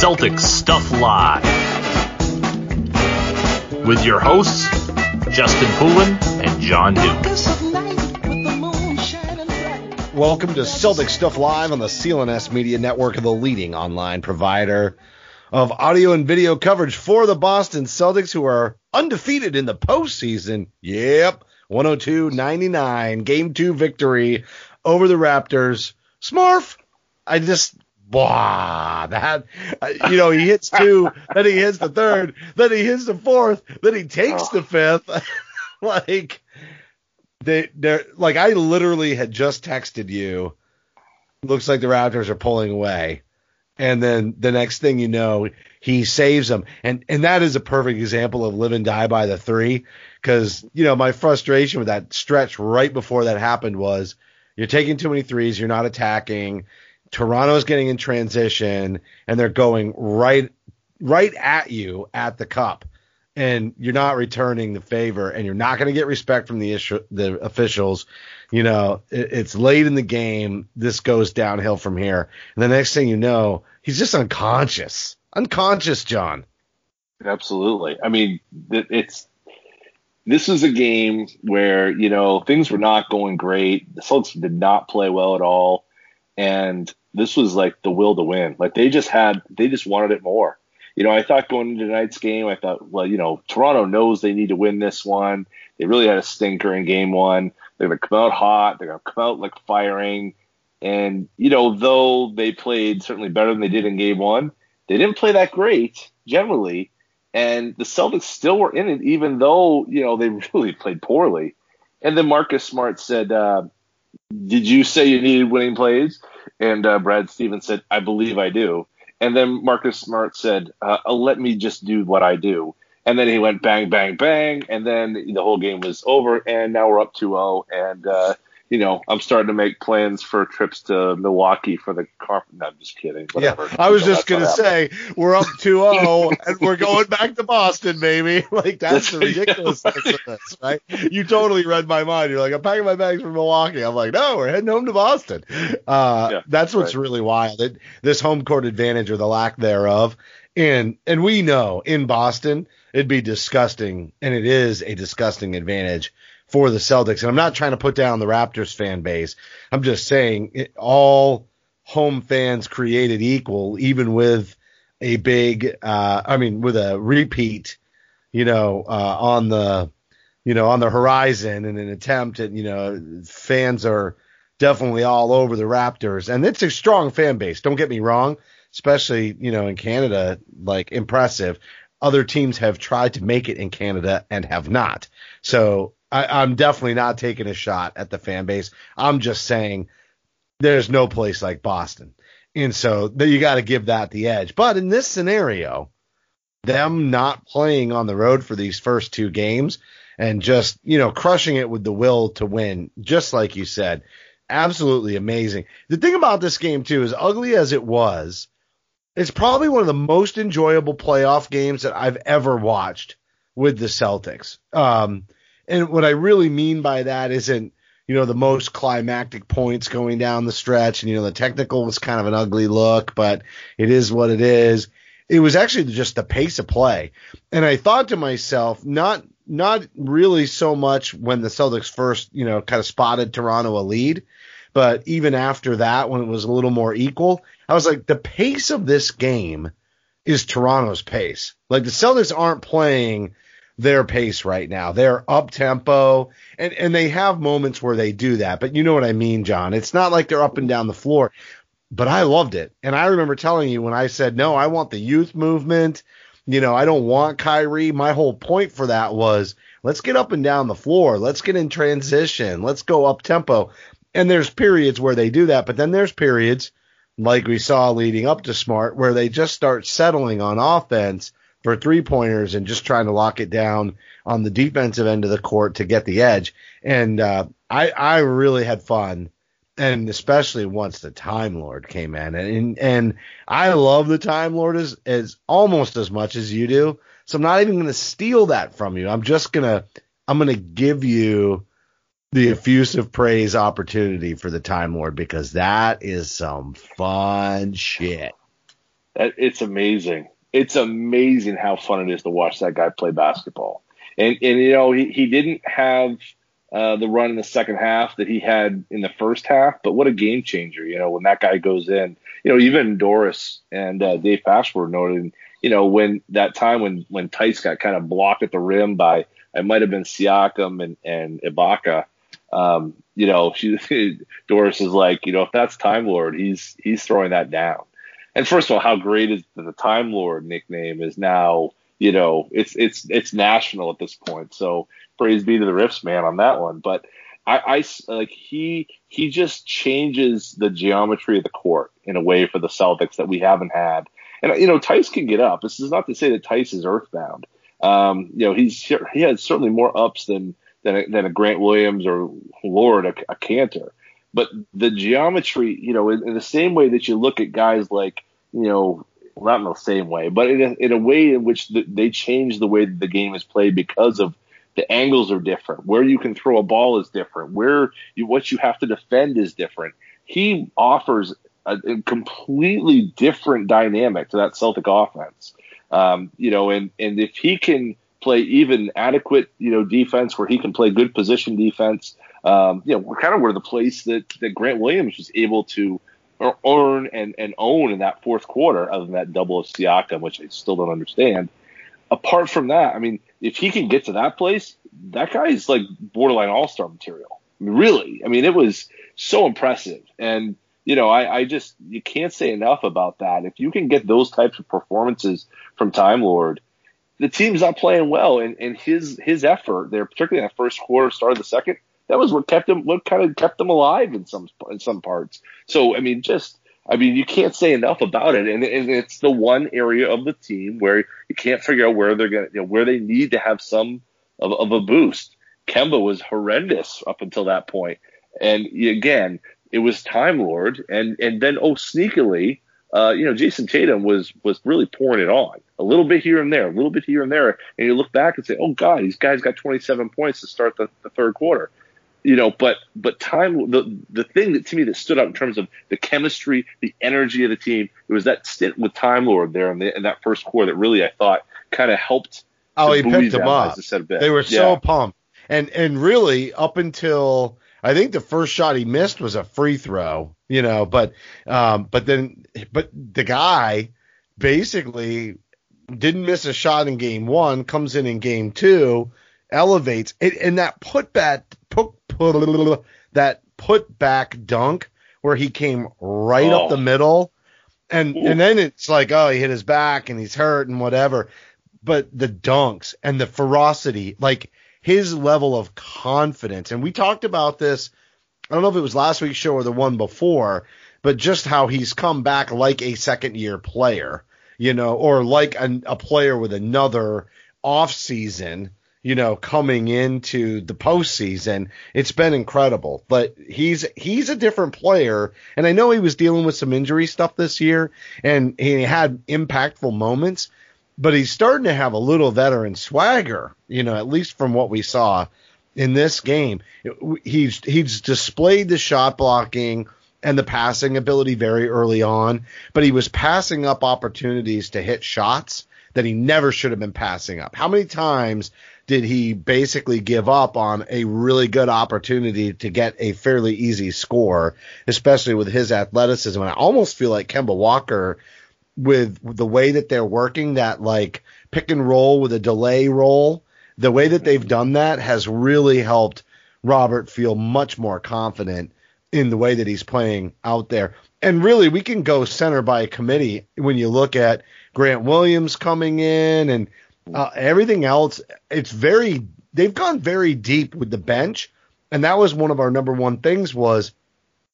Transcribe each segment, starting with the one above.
Celtic Stuff Live. With your hosts, Justin Poulin and John Duke. Welcome to Celtic Stuff Live on the CLNS Media Network, the leading online provider of audio and video coverage for the Boston Celtics, who are undefeated in the postseason. Yep, 102-99, game two victory over the Raptors. Smurf, I just, wow, that, uh, you know, he hits two, then he hits the third, then he hits the fourth, then he takes the fifth. like, they, they're like, I literally had just texted you. Looks like the Raptors are pulling away and then the next thing you know, he saves them. And and that is a perfect example of live and die by the three. Because you know my frustration with that stretch right before that happened was you're taking too many threes, you're not attacking. Toronto's getting in transition, and they're going right right at you at the cup. And you're not returning the favor, and you're not going to get respect from the issue, the officials you know, it, it's late in the game. This goes downhill from here. And the next thing you know, he's just unconscious. Unconscious, John. Absolutely. I mean, it's this is a game where you know things were not going great. The Celtics did not play well at all, and this was like the will to win. Like they just had, they just wanted it more. You know, I thought going into tonight's game, I thought, well, you know, Toronto knows they need to win this one. They really had a stinker in game one. They're going to come out hot. They're going to come out like firing. And, you know, though they played certainly better than they did in game one, they didn't play that great generally. And the Celtics still were in it, even though, you know, they really played poorly. And then Marcus Smart said, uh, Did you say you needed winning plays? And uh, Brad Stevens said, I believe I do. And then Marcus Smart said, uh, Let me just do what I do. And then he went bang, bang, bang. And then the whole game was over. And now we're up 2 0. And, uh, you know, I'm starting to make plans for trips to Milwaukee for the car. No, I'm just kidding. Whatever. Yeah, I was You know, just going to say, we're up 2 0 and we're going back to Boston, baby. Like, that's the ridiculousness of this, right? You totally read my mind. You're like, I'm packing my bags for Milwaukee. I'm like, no, we're heading home to Boston. Uh, Yeah, that's what's right. really wild. It, this home court advantage or the lack thereof. And, and we know in Boston, it'd be disgusting. And it is a disgusting advantage for the Celtics. And I'm not trying to put down the Raptors fan base. I'm just saying it, all home fans created equal, even with a big, uh, I mean, with a repeat, you know, uh, on the, you know, on the horizon in an attempt at, you know, fans are definitely all over the Raptors and it's a strong fan base. Don't get me wrong, especially, you know, in Canada, like impressive. Other teams have tried to make it in Canada and have not. So I, I'm definitely not taking a shot at the fan base. I'm just saying there's no place like Boston. And so you got to give that the edge. But in this scenario, them not playing on the road for these first two games and just, you know, crushing it with the will to win, just like you said, absolutely amazing. The thing about this game, too, as ugly as it was, it's probably one of the most enjoyable playoff games that I've ever watched with the Celtics. Um, and what I really mean by that isn't, you know, the most climactic points going down the stretch. And, you know, the technical was kind of an ugly look, but it is what it is. It was actually just the pace of play. And I thought to myself, not, not really so much when the Celtics first, you know, kind of spotted Toronto a lead, but even after that, when it was a little more equal, I was like, the pace of this game is Toronto's pace. Like the Celtics aren't playing their pace right now. They're up tempo and, and they have moments where they do that, but you know what I mean, John. It's not like they're up and down the floor, but I loved it. And I remember telling you when I said, no, I want the youth movement. You know, I don't want Kyrie. My whole point for that was let's get up and down the floor. Let's get in transition. Let's go up tempo. And there's periods where they do that, but then there's periods like we saw leading up to Smart where they just start settling on offense for three pointers and just trying to lock it down on the defensive end of the court to get the edge. And uh, I I really had fun, and especially once the Time Lord came in, and and I love the Time Lord as as almost as much as you do. So I'm not even going to steal that from you. I'm just gonna I'm gonna give you the effusive praise opportunity for the Time Lord because that is some fun shit. It's amazing it's amazing how fun it is to watch that guy play basketball. And and you know he he didn't have uh, the run in the second half that he had in the first half, but what a game changer! You know when that guy goes in, you know even Doris and uh, Dave were noting, you know when that time when when Theis got kind of blocked at the rim by it might have been Siakam and and Ibaka. Um, you know, she Doris is like, you know, if that's Time Lord, he's he's throwing that down and first of all, how great is the Time Lord nickname is now, you know, it's it's it's national at this point. So praise be to the Riffs man on that one. But I, I like he he just changes the geometry of the court in a way for the Celtics that we haven't had. And you know, Theis can get up. This is not to say that Theis is earthbound. Um, you know, he's he has certainly more ups than than a, than a Grant Williams or Lord a, a Kanter. But the geometry, you know, in, in the same way that you look at guys like you know, not in the same way, but in a, in a way in which the, they change the way the game is played because of the angles are different. Where you can throw a ball is different. Where you, what you have to defend is different. He offers a, a completely different dynamic to that Celtic offense. Um, you know, and and if he can play even adequate, you know, defense where he can play good position defense, um, you know, kind of where the place that that Grant Williams was able to earn and, and own in that fourth quarter, other than that double of Siakam, which I still don't understand. Apart from that, I mean, if he can get to that place, that guy is like borderline all star material. I mean, really. I mean, it was so impressive. And, you know, I, I just, you can't say enough about that. If you can get those types of performances from Time Lord, the team's not playing well. And, and his, his effort there, particularly in that first quarter, start of the second, that was what kept him, what kind of kept them alive in some in some parts. So I mean, just I mean, you can't say enough about it, and, and it's the one area of the team where you can't figure out where they're gonna, you know, where they need to have some of, of a boost. Kemba was horrendous up until that point, and again, it was Time Lord, and and then oh sneakily, uh, you know, Jayson Tatum was was really pouring it on. A little bit here and there, a little bit here and there, and you look back and say, oh God, these guys got 27 points to start the, the third quarter you know, but but time the the thing that to me that stood out in terms of the chemistry, the energy of the team, it was that stint with Time Lord there in, the, in that first quarter that really I thought kind of helped. Oh, he picked them up. They were so pumped, and and really up until I think the first shot he missed was a free throw, you know, but um, but then but the guy basically didn't miss a shot in game one, comes in in game two, elevates, it, and that putback put, put, that put back dunk where he came right oh. up the middle. And Ooh. and then it's like, oh, he hit his back and he's hurt and whatever. But the dunks and the ferocity, like his level of confidence, and we talked about this. I don't know if it was last week's show or the one before, but just how he's come back like a second year player, you know, or like a, a player with another off season you know, coming into the postseason. It's been incredible, but he's he's a different player, and I know he was dealing with some injury stuff this year, and he had impactful moments, but he's starting to have a little veteran swagger, you know, at least from what we saw in this game. He's he's displayed the shot blocking and the passing ability very early on, but he was passing up opportunities to hit shots that he never should have been passing up. How many times did he basically give up on a really good opportunity to get a fairly easy score, especially with his athleticism? And I almost feel like Kemba Walker with the way that they're working that like pick and roll with a delay roll, the way that they've done that has really helped Robert feel much more confident in the way that he's playing out there. And really, we can go center by committee when you look at Grant Williams coming in and uh, everything else. It's very they've gone very deep with the bench, and that was one of our number one things was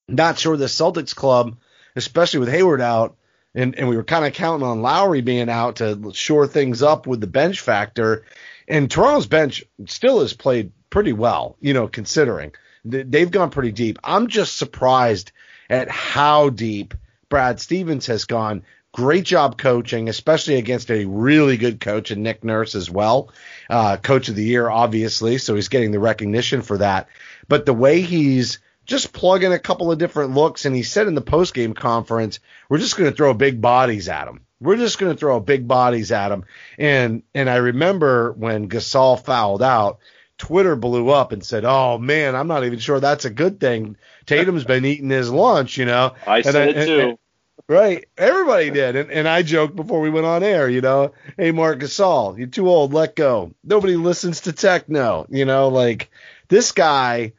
not sure the Celtics club, especially with Hayward out, and, and we were kind of counting on Lowry being out to shore things up with the bench factor. And Toronto's bench still has played pretty well, you know, considering they've gone pretty deep. I'm just surprised at how deep Brad Stevens has gone. Great job coaching, especially against a really good coach and Nick Nurse as well. Uh, coach of the year, obviously, so he's getting the recognition for that. But the way he's just plugging a couple of different looks. And he said in the post game conference, we're just going to throw big bodies at him. We're just going to throw big bodies at him. And and I remember when Gasol fouled out, Twitter blew up and said, "Oh man, I'm not even sure that's a good thing. Tatum's been eating his lunch, you know." I said and, it too. Right, everybody did, and, and I joked before we went on air, you know, "Hey, Marc Gasol, you're too old. Let go. Nobody listens to techno." You know, like this guy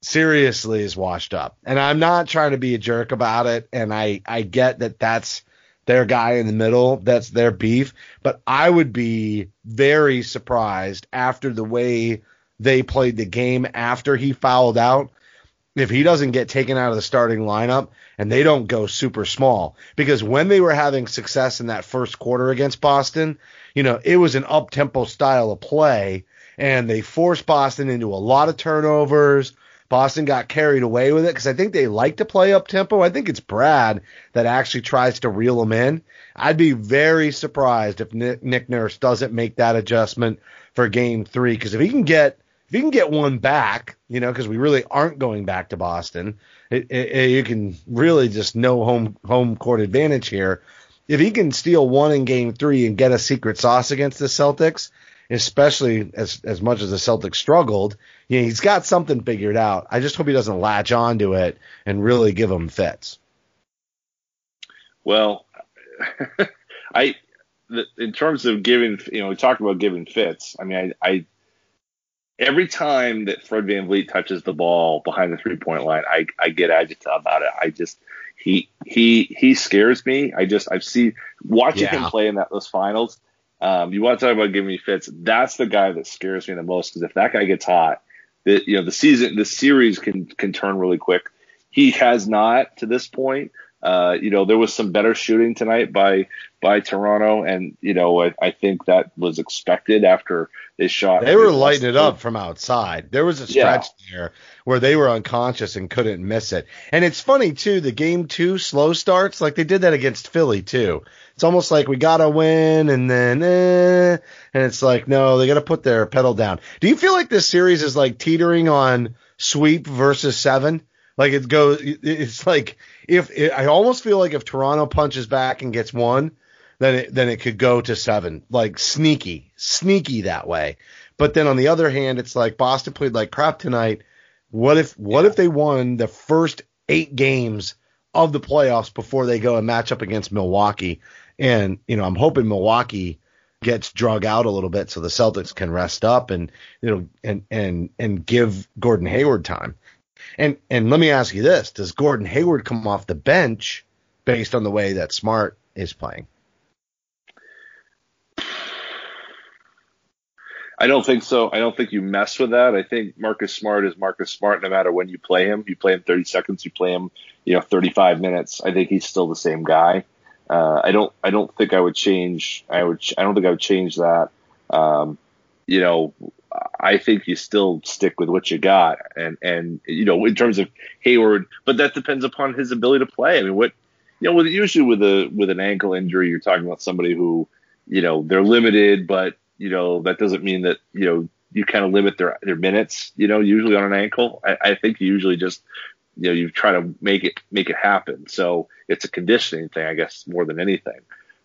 seriously is washed up. And I'm not trying to be a jerk about it. And I, I get that that's their guy in the middle. That's their beef. But I would be very surprised after the way they played the game after he fouled out if he doesn't get taken out of the starting lineup and they don't go super small because when they were having success in that first quarter against Boston, you know, it was an up tempo style of play and they forced Boston into a lot of turnovers, Boston got carried away with it because I think they like to play up tempo. I think it's Brad that actually tries to reel them in. I'd be very surprised if Nick, Nick Nurse doesn't make that adjustment for Game Three because if he can get if he can get one back, you know, because we really aren't going back to Boston, it, it, you can really just no home home court advantage here. If he can steal one in Game Three and get a secret sauce against the Celtics, especially as as much as the Celtics struggled, you know, he's got something figured out. I just hope he doesn't latch onto it and really give him fits. Well, I in terms of giving, you know, we talked about giving fits. I mean, I, I every time that Fred Van VanVleet touches the ball behind the three point line, I, I get agitated about it. I just he he he scares me. I just I've seen watching yeah. him play in that those finals. Um, you want to talk about giving me fits? That's the guy that scares me the most because if that guy gets hot, the you know the season, the series can can turn really quick. He has not to this point. Uh, you know, there was some better shooting tonight by by Toronto, and you know, I, I think that was expected after they shot. They were lighting it up from outside. There was a stretch yeah. there where they were unconscious and couldn't miss it. And it's funny too, the game two slow starts, like they did that against Philly too. It's almost like we gotta win and then eh, and it's like no, they gotta put their pedal down. Do you feel like this series is like teetering on sweep versus seven? Like it goes, it's like if it, I almost feel like if Toronto punches back and gets one, then it, then it could go to seven, like sneaky, sneaky that way. But then on the other hand, it's like Boston played like crap tonight. What if what yeah. if they won the first eight games of the playoffs before they go and match up against Milwaukee? And you know, I'm hoping Milwaukee gets drug out a little bit so the Celtics can rest up and you know and and and give Gordon Hayward time. And and let me ask you this: Does Gordon Hayward come off the bench based on the way that Smart is playing? I don't think so. I don't think you mess with that. I think Marcus Smart is Marcus Smart no matter when you play him. You play him 30 seconds, you play him, you know, 35 minutes. I think he's still the same guy. Uh, I don't. I don't think I would change. I would. I don't think I would change that. Um, you know, I think you still stick with what you got, and and you know in terms of Hayward, but that depends upon his ability to play. I mean, what you know, with usually with a with an ankle injury, you're talking about somebody who you know they're limited, but you know that doesn't mean that you know you kind of limit their their minutes. You know, usually on an ankle, I, I think you usually just you know you try to make it make it happen. So it's a conditioning thing, I guess, more than anything.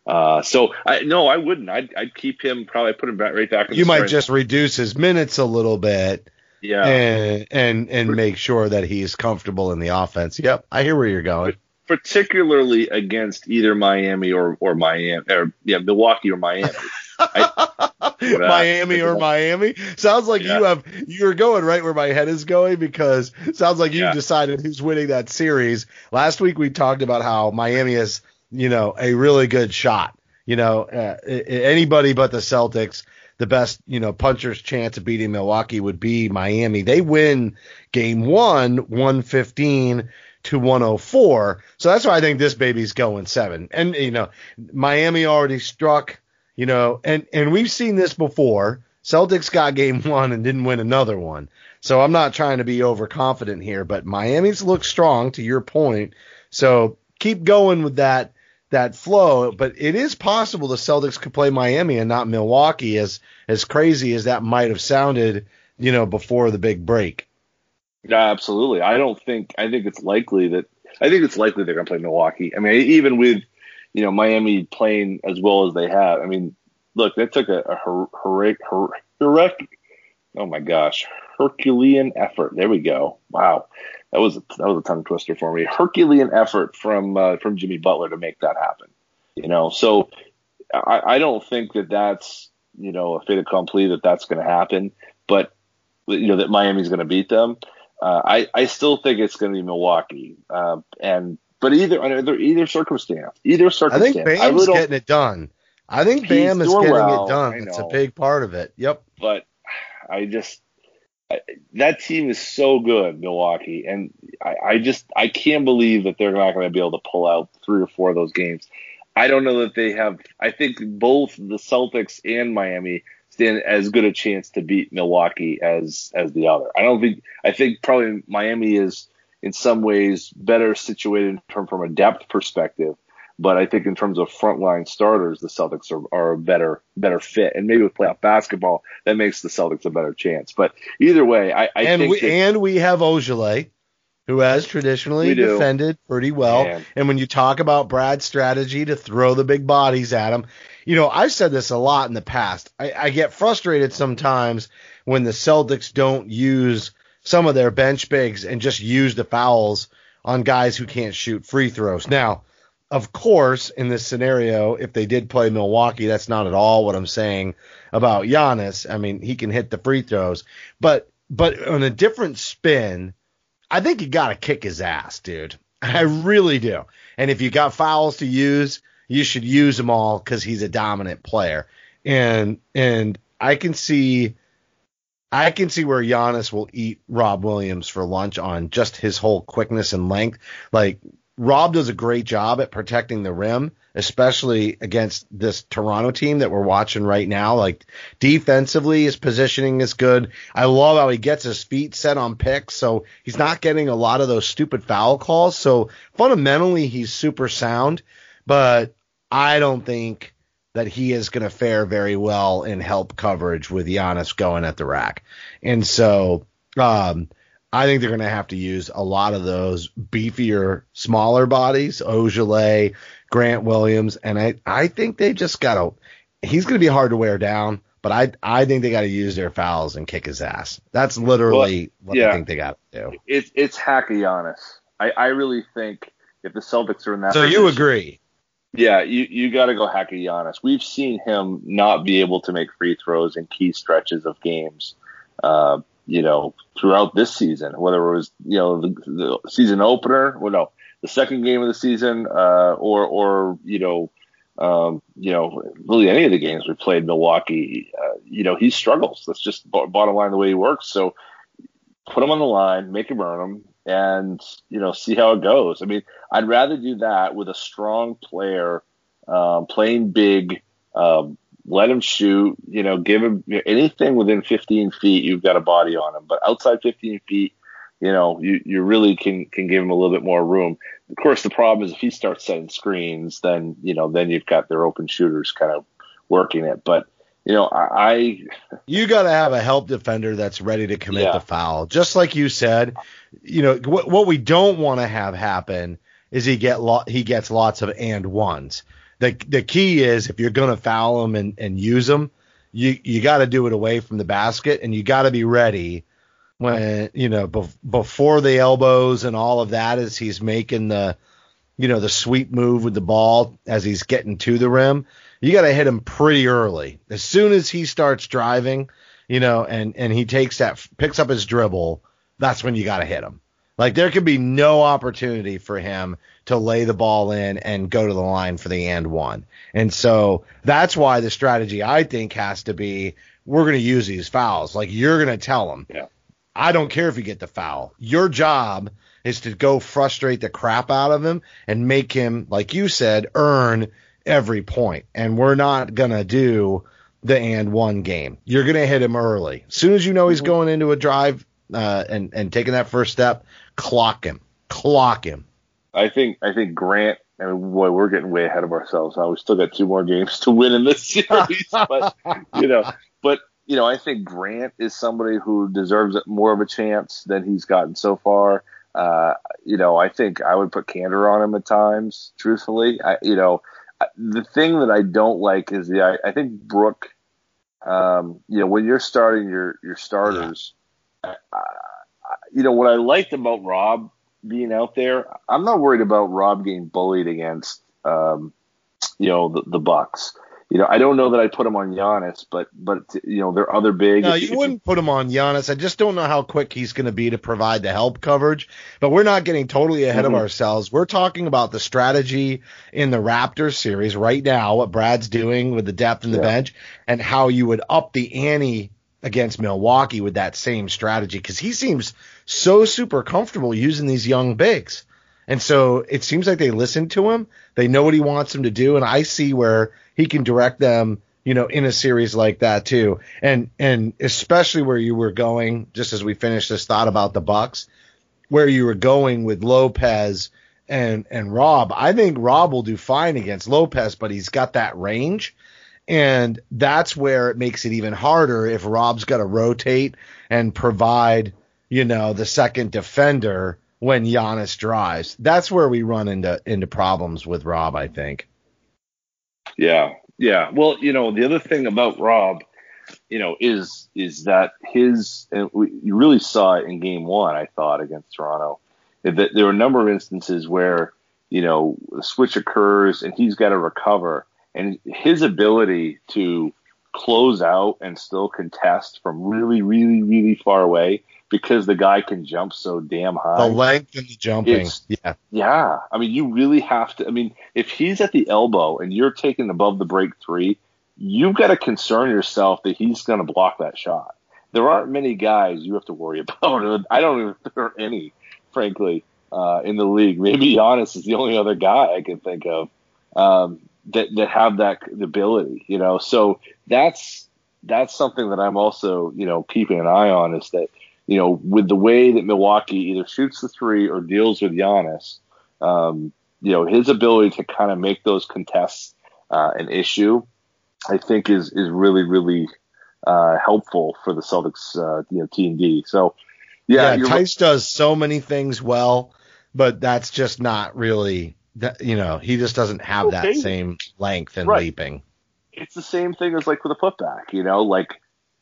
Uh, so I no, I wouldn't. I'd, I'd keep him. Probably put him back right back. In You might just reduce his minutes a little bit yeah. and and and make sure that he's comfortable in the offense. Yep, I hear where you're going. particularly against either Miami or or Miami or yeah Milwaukee or Miami. Miami or Miami. Sounds like Yeah. you have you're going right where my head is going because sounds like you Yeah. decided who's winning that series. Last week we talked about how Miami is, you know, a really good shot. You know, uh, anybody but the Celtics, the best, you know, puncher's chance of beating Milwaukee would be Miami. They win game 1 115 to 104. So that's why I think this baby's going 7. And you know, Miami already struck you know, and and we've seen this before. Celtics got game one and didn't win another one. So I'm not trying to be overconfident here, but Miami's look strong to your point. So keep going with that that flow. But it is possible the Celtics could play Miami and not Milwaukee, as as crazy as that might have sounded, you know, before the big break. Yeah, absolutely. I don't think. I think it's likely that. I think it's likely they're going to play Milwaukee. I mean, even with you know Miami playing as well as they have. I mean, look, that took a, a oh my gosh, Herculean effort. There we go. Wow, that was a, that was a tongue twister for me. Herculean effort from uh, from Jimmy Butler to make that happen. You know, so I, I don't think that that's you know a fait accompli that that's going to happen, but you know that Miami's going to beat them. Uh, I I still think it's going to be Milwaukee, uh, and but either under either circumstance, either circumstance, I think Bam's really getting it done. I think Bam is getting well, it done. It's a big part of it. Yep. but I just I, that team is so good, Milwaukee, and I, I just I can't believe that they're not going to be able to pull out three or four of those games. I don't know that they have. I think both the Celtics and Miami stand as good a chance to beat Milwaukee as as the other. I don't think. I think probably Miami is in some ways better situated from from a depth perspective. But I think in terms of frontline starters, the Celtics are, are a better better fit, and maybe with playoff basketball, that makes the Celtics a better chance. But either way, I, I and think we that, and we have Ojeleye, who has traditionally defended pretty well. Man. And when you talk about Brad's strategy to throw the big bodies at him, you know I've said this a lot in the past. I, I get frustrated sometimes when the Celtics don't use some of their bench bigs and just use the fouls on guys who can't shoot free throws. Now, of course, in this scenario, if they did play Milwaukee, that's not at all what I'm saying about Giannis. I mean, he can hit the free throws, but but on a different spin, I think you got to kick his ass, dude. I really do. And if you got fouls to use, you should use them all because he's a dominant player. And and I can see, I can see where Giannis will eat Rob Williams for lunch on just his whole quickness and length. Like Rob does a great job at protecting the rim, especially against this Toronto team that we're watching right now. Like defensively, his positioning is good. I love how he gets his feet set on picks, so he's not getting a lot of those stupid foul calls. So fundamentally, he's super sound, but I don't think that he is going to fare very well in help coverage with Giannis going at the rack. And so, um, I think they're going to have to use a lot of those beefier, smaller bodies, Ojeleye, Grant Williams, and I, I think they just got to. He's going to be hard to wear down, but I, I think they got to use their fouls and kick his ass. That's literally what yeah. I think they got to do. it's it's hack a Giannis. I, I really think if the Celtics are in that, So you agree? Yeah, you, you got to go hack a Giannis. We've seen him not be able to make free throws in key stretches of games, uh, you know, throughout this season, whether it was, you know, the, the season opener, well, no, the second game of the season, uh, or, or, you know, um, you know, really any of the games we played Milwaukee, uh, you know, he struggles. That's just bo- bottom line the way he works. So put him on the line, make him earn him, and you know, see how it goes. I mean, I'd rather do that with a strong player um, playing big. Um, let him shoot. You know, give him anything within 15 feet. You've got a body on him, but outside 15 feet, you know, you, you really can can give him a little bit more room. Of course, the problem is if he starts setting screens, then you know, then you've got their open shooters kind of working it. But you know, I, I You got to have a help defender that's ready to commit Yeah. the foul. Just like you said, you know what, what we don't want to have happen is he get lo- he gets lots of and ones. The the key is if you're going to foul him and, and use him, you you got to do it away from the basket and you got to be ready when you know bef- before the elbows and all of that as he's making the you know the sweep move with the ball as he's getting to the rim. You got to hit him pretty early. As soon as he starts driving you know and and he takes that picks up his dribble that's when you got to hit him like there could be no opportunity for him to lay the ball in and go to the line for the and one and so that's why the strategy i think has to be we're going to use these fouls like you're going to tell him Yeah. I don't care if you get the foul. Your job is to go frustrate the crap out of him and make him, like you said, earn every point. And we're not going to do the and one game. You're going to hit him early. As soon as you know he's going into a drive uh, and, and taking that first step, clock him. Clock him. I think I think Grant. I mean, boy, we're getting way ahead of ourselves. Now we still got two more games to win in this series, but you know, but you know, I think Grant is somebody who deserves more of a chance than he's gotten so far. Uh, you know, I think I would put Kanter on him at times. Truthfully, I, you know, the thing that I don't like is the I, I think Brooke. Um, you know, when you're starting your your starters, I, you know what I liked about Rob being out there. I'm not worried about Rob getting bullied against, um, you know, the, the Bucks. You know, I don't know that I put him on Giannis, but but you know, they're other big. No, If- you wouldn't put him on Giannis. I just don't know how quick he's going to be to provide the help coverage. But we're not getting totally ahead Mhm. of ourselves. We're talking about the strategy in the Raptors series right now, what Brad's doing with the depth in the Yeah. bench, and how you would up the ante against Milwaukee with that same strategy because he seems so super comfortable using these young bigs. And so it seems like they listen to him. They know what he wants them to do. And I see where he can direct them, you know, in a series like that too. And, and especially where you were going, just as we finish this thought about the Bucks, where you were going with Lopez and, and Rob. I think Rob will do fine against Lopez, but he's got that range. And that's where it makes it even harder if Rob's got to rotate and provide, you know, the second defender when Giannis drives. That's where we run into into problems with Rob, I think. Yeah, yeah. Well, you know, the other thing about Rob, you know, is is that his and we, you really saw it in Game One. I thought against Toronto that there were a number of instances where you know the switch occurs and he's got to recover, and his ability to close out and still contest from really, really, really far away because the guy can jump so damn high. The length and the jumping. It's- Yeah. Yeah, I mean, you really have to. I mean, if he's at the elbow and you're taking above the break three, you've got to concern yourself that he's going to block that shot. There aren't many guys you have to worry about. I don't even think there are any, frankly, uh, in the league. Maybe Giannis is the only other guy I can think of um, that that have that ability. You know, so that's that's something that I'm also you know keeping an eye on is that you know, with the way that Milwaukee either shoots the three or deals with Giannis, um, you know, his ability to kind of make those contests uh, an issue, I think is is really really uh, helpful for the Celtics, uh, you know, T and D. So, yeah, Yeah, Theis does so many things well, but that's just not really that you know, he just doesn't have that same length and Right. leaping. it's the same thing as like with a putback, you know, like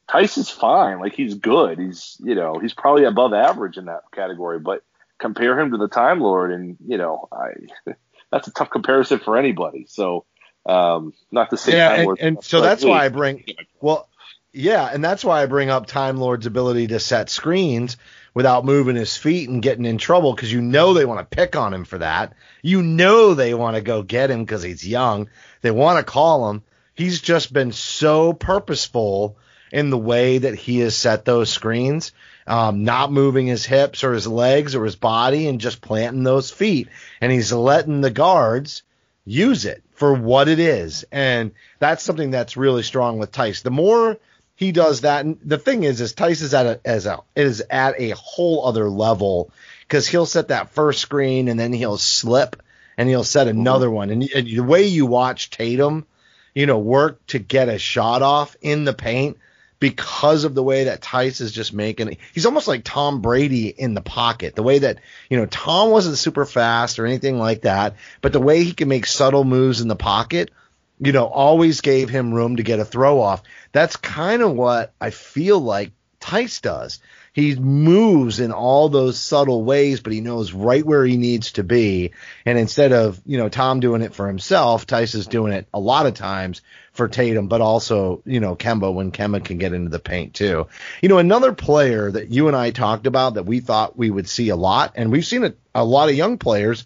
Theis is fine, like he's good, he's you know he's probably above average in that category, but compare him to the Time Lord, and you know I that's a tough comparison for anybody. So um, not to say Yeah, Time and, Lord's and so that's why I bring well, yeah, and that's why I bring up Time Lord's ability to set screens without moving his feet and getting in trouble because you know they want to pick on him for that. You know they want to go get him because he's young. They want to call him. He's just been so purposeful in the way that he has set those screens, um, not moving his hips or his legs or his body and just planting those feet. And he's letting the guards use it for what it is. And that's something that's really strong with Theis. The more he does that, and the thing is, is Theis is at a, as a, is at a whole other level because he'll set that first screen and then he'll slip and he'll set mm-hmm. another one. And, and the way you watch Tatum you know, work to get a shot off in the paint because of the way that Theis is just making he's almost like Tom Brady in the pocket. The way that, you know, Tom wasn't super fast or anything like that, but the way he can make subtle moves in the pocket, you know, always gave him room to get a throw off. That's kind of what I feel like Theis does. He moves in all those subtle ways, but he knows right where he needs to be. And instead of, you know, Tom doing it for himself, Theis is doing it a lot of times for Tatum, but also, you know, Kemba when Kemba can get into the paint too. You know, another player that you and I talked about that we thought we would see a lot, and we've seen a, a lot of young players,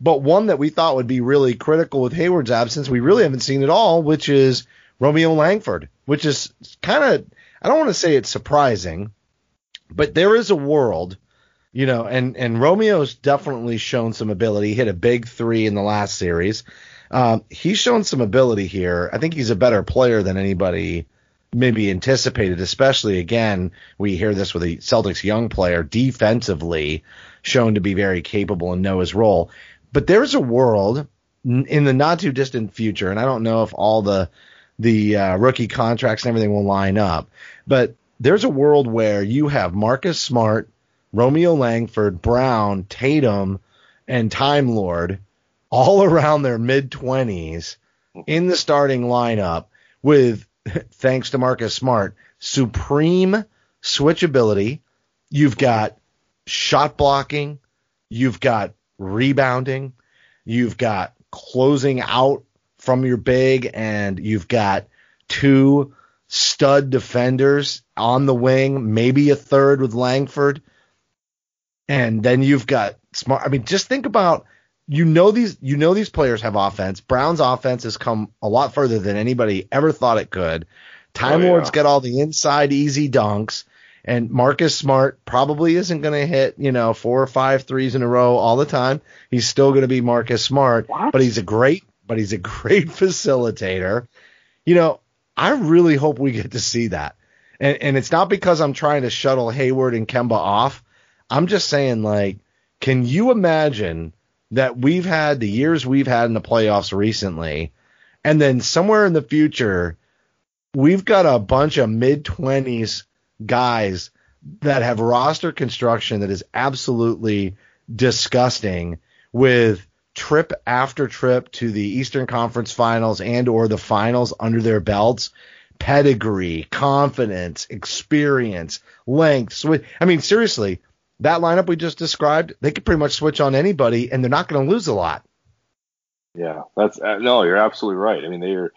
but one that we thought would be really critical with Hayward's absence, we really haven't seen at all, which is Romeo Langford, which is kind of, I don't want to say it's surprising, but there is a world, you know, and, and Romeo's definitely shown some ability, He hit a big three in the last series. Um, he's shown some ability here. I think he's a better player than anybody maybe anticipated, especially again, we hear this with a Celtics young player defensively shown to be very capable and know his role. But there's a world in the not too distant future, and I don't know if all the the uh, rookie contracts and everything will line up, but there's a world where you have Marcus Smart, Romeo Langford, Brown, Tatum, and Time Lord all around their mid 20s in the starting lineup with, thanks to Marcus Smart, supreme switchability. You've got shot blocking. You've got rebounding. You've got closing out from your big and you've got two stud defenders on the wing, maybe a third with Langford. And then you've got smart. I mean, just think about you know these you know these players have offense. Brown's offense has come a lot further than anybody ever thought it could. Time oh, yeah. Lord's got all the inside easy dunks, and Marcus Smart probably isn't going to hit you know four or five threes in a row all the time. He's still going to be Marcus Smart, what? but he's a great but he's a great facilitator. You know, I really hope we get to see that, and and it's not because I'm trying to shuttle Hayward and Kemba off. I'm just saying like, can you imagine? that we've had the years we've had in the playoffs recently, and then somewhere in the future, we've got a bunch of mid 20s guys that have roster construction that is absolutely disgusting with trip after trip to the Eastern Conference Finals and or the finals under their belts pedigree, confidence, experience, length. I mean, seriously, that lineup we just described, they could pretty much switch on anybody, and they're not going to lose a lot. Yeah, that's uh, no, you're absolutely right. I mean, they're,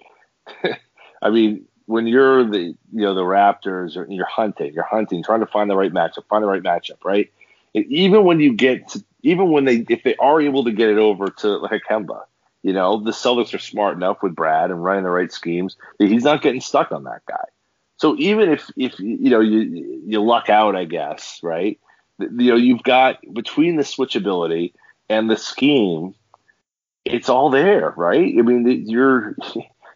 I mean, when you're the you know the Raptors, or you're hunting, you're hunting, trying to find the right matchup, find the right matchup, right? And even when you get, to, even when they, if they are able to get it over to like Kemba, you know, the Celtics are smart enough with Brad and running the right schemes that he's not getting stuck on that guy. So even if if you know you you luck out, I guess, right? you know, you've got between the switchability and the scheme, it's all there, right? I mean, you're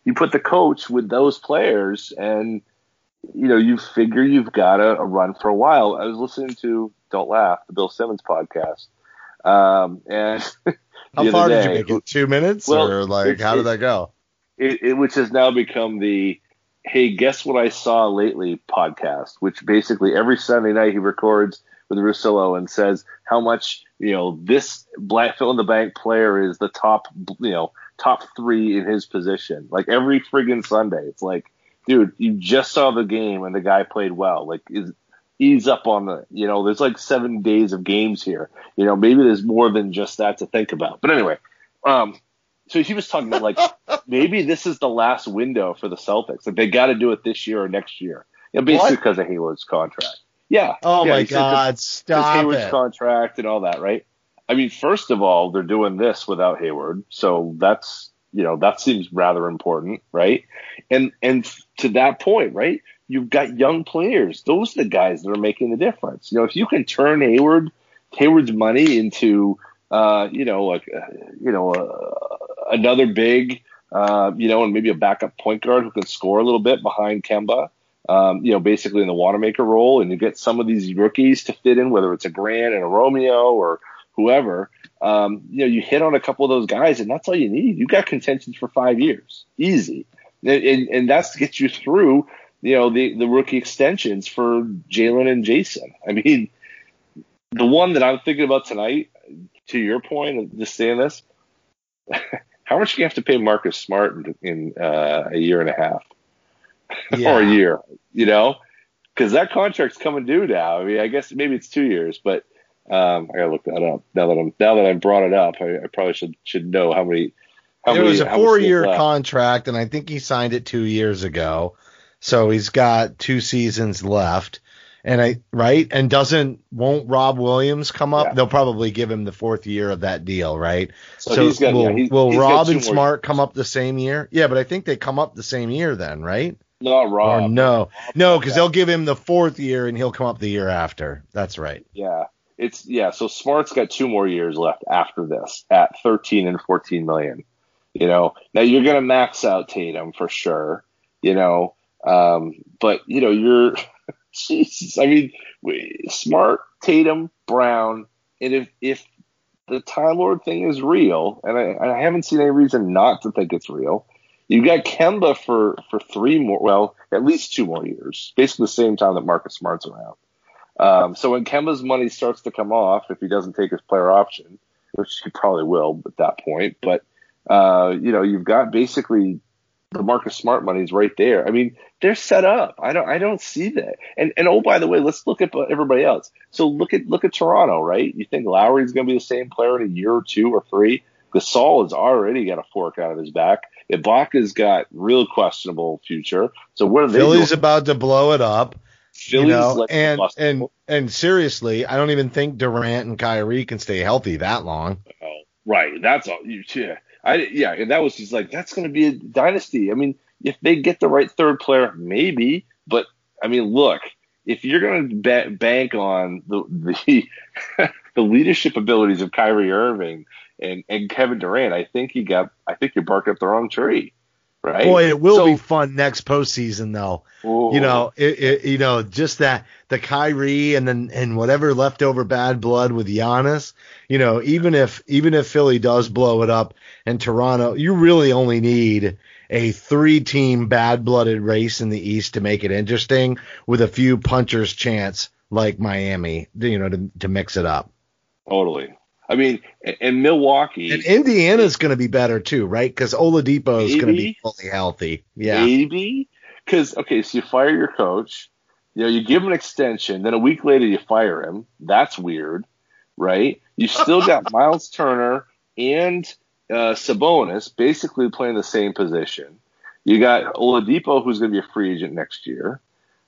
you put the coach with those players, and you know, you figure you've got a, a run for a while. I was listening to Don't Laugh, the Bill Simmons podcast, um, and how far day, did you make it? Two minutes, well, or like how did that go? It, it, which has now become the "Hey, guess what I saw lately" podcast, which basically every Sunday night he records with Russillo and says how much you know this black fill in the bank player is the top you know top three in his position. Like every friggin' Sunday, it's like, dude, you just saw the game and the guy played well. Like is ease up on the you know there's like seven days of games here. You know maybe there's more than just that to think about. But anyway, um, so he was talking about like maybe this is the last window for the Celtics. Like they got to do it this year or next year. You know, basically because of Hayward's contract. Yeah. Oh yeah, my God! Stop Hayward's it. contract and all that, right? I mean, first of all, they're doing this without Hayward, so that's you know that seems rather important, right? And and to that point, right? You've got young players; those are the guys that are making the difference. You know, if you can turn Hayward Hayward's money into uh, you know like uh, you know uh, another big, uh, you know, and maybe a backup point guard who can score a little bit behind Kemba um, you know, basically in the Wanamaker role, and you get some of these rookies to fit in, whether it's a Grant and a Romeo or whoever. Um, you know, you hit on a couple of those guys, and that's all you need. You got contentions for five years, easy, and, and, and that's to get you through. You know, the the rookie extensions for Jalen and Jason. I mean, the one that I'm thinking about tonight, to your point, of just saying this, how much do you have to pay Marcus Smart in, in uh, a year and a half Yeah. or a year? You know, because that contract's coming due now. I mean, I guess maybe it's two years, but um, I gotta look that up. Now that I'm now that I brought it up, I, I probably should should know how many. How it many, was a four year contract, and I think he signed it two years ago. So he's got two seasons left. And I right and doesn't won't Rob Williams come up? Yeah. They'll probably give him the fourth year of that deal, right? So he's got- will, yeah, he's- will he's Rob and Smart years. come up the same year? Yeah, but I think they come up the same year then, right? Not Rob. or no, no, because they'll give him the fourth year and he'll come up the year after. That's right. Yeah. It's yeah, so Smart's got two more years left after this at 13 and 14 million. You know, now you're going to max out Tatum for sure, you know, um, but you know, you're Jesus, I mean, Smart, Tatum, Brown, and if if the Time Lord thing is real, and I, I haven't seen any reason not to think it's real. You got Kemba for for three more, well, at least two more years, basically the same time that Marcus Smart's around. Um, so when Kemba's money starts to come off, if he doesn't take his player option, which he probably will at that point, but uh, you know, you've got basically the Marcus Smart money is right there. I mean, they're set up. I don't, I don't see that. And and oh, by the way, let's look at everybody else. So look at look at Toronto, right? You think Lowry's going to be the same player in a year or two or three? Gasol has already got a fork out of his back. Ibaka's got real questionable future. So what are they Philly's doing? about to blow it up. You know, like and and and seriously, I don't even think Durant and Kyrie can stay healthy that long. Oh, right. That's all. You, yeah. I yeah, and that was just like that's going to be a dynasty. I mean, if they get the right third player, maybe. But I mean, look, if you're going to ba- bank on the the the leadership abilities of Kyrie Irving and and Kevin Durant, I think you got. I think you're barking up the wrong tree. Right. Boy, it will So- be fun next postseason though. Ooh. You know, it, it, you know, just that the Kyrie and then and whatever leftover bad blood with Giannis. You know, even if even if Philly does blow it up and Toronto, you really only need a three-team bad-blooded race in the East to make it interesting, with a few punchers' chance like Miami. You know, to to mix it up. totally. I mean, and, Milwaukee. And Indiana's going to be better too, right? Because Oladipo is going to be fully healthy. Yeah. Maybe because okay, so you fire your coach, you know, you give him an extension, then a week later you fire him. That's weird, right? You still got Miles Turner and uh, Sabonis basically playing the same position. You got Oladipo, who's going to be a free agent next year.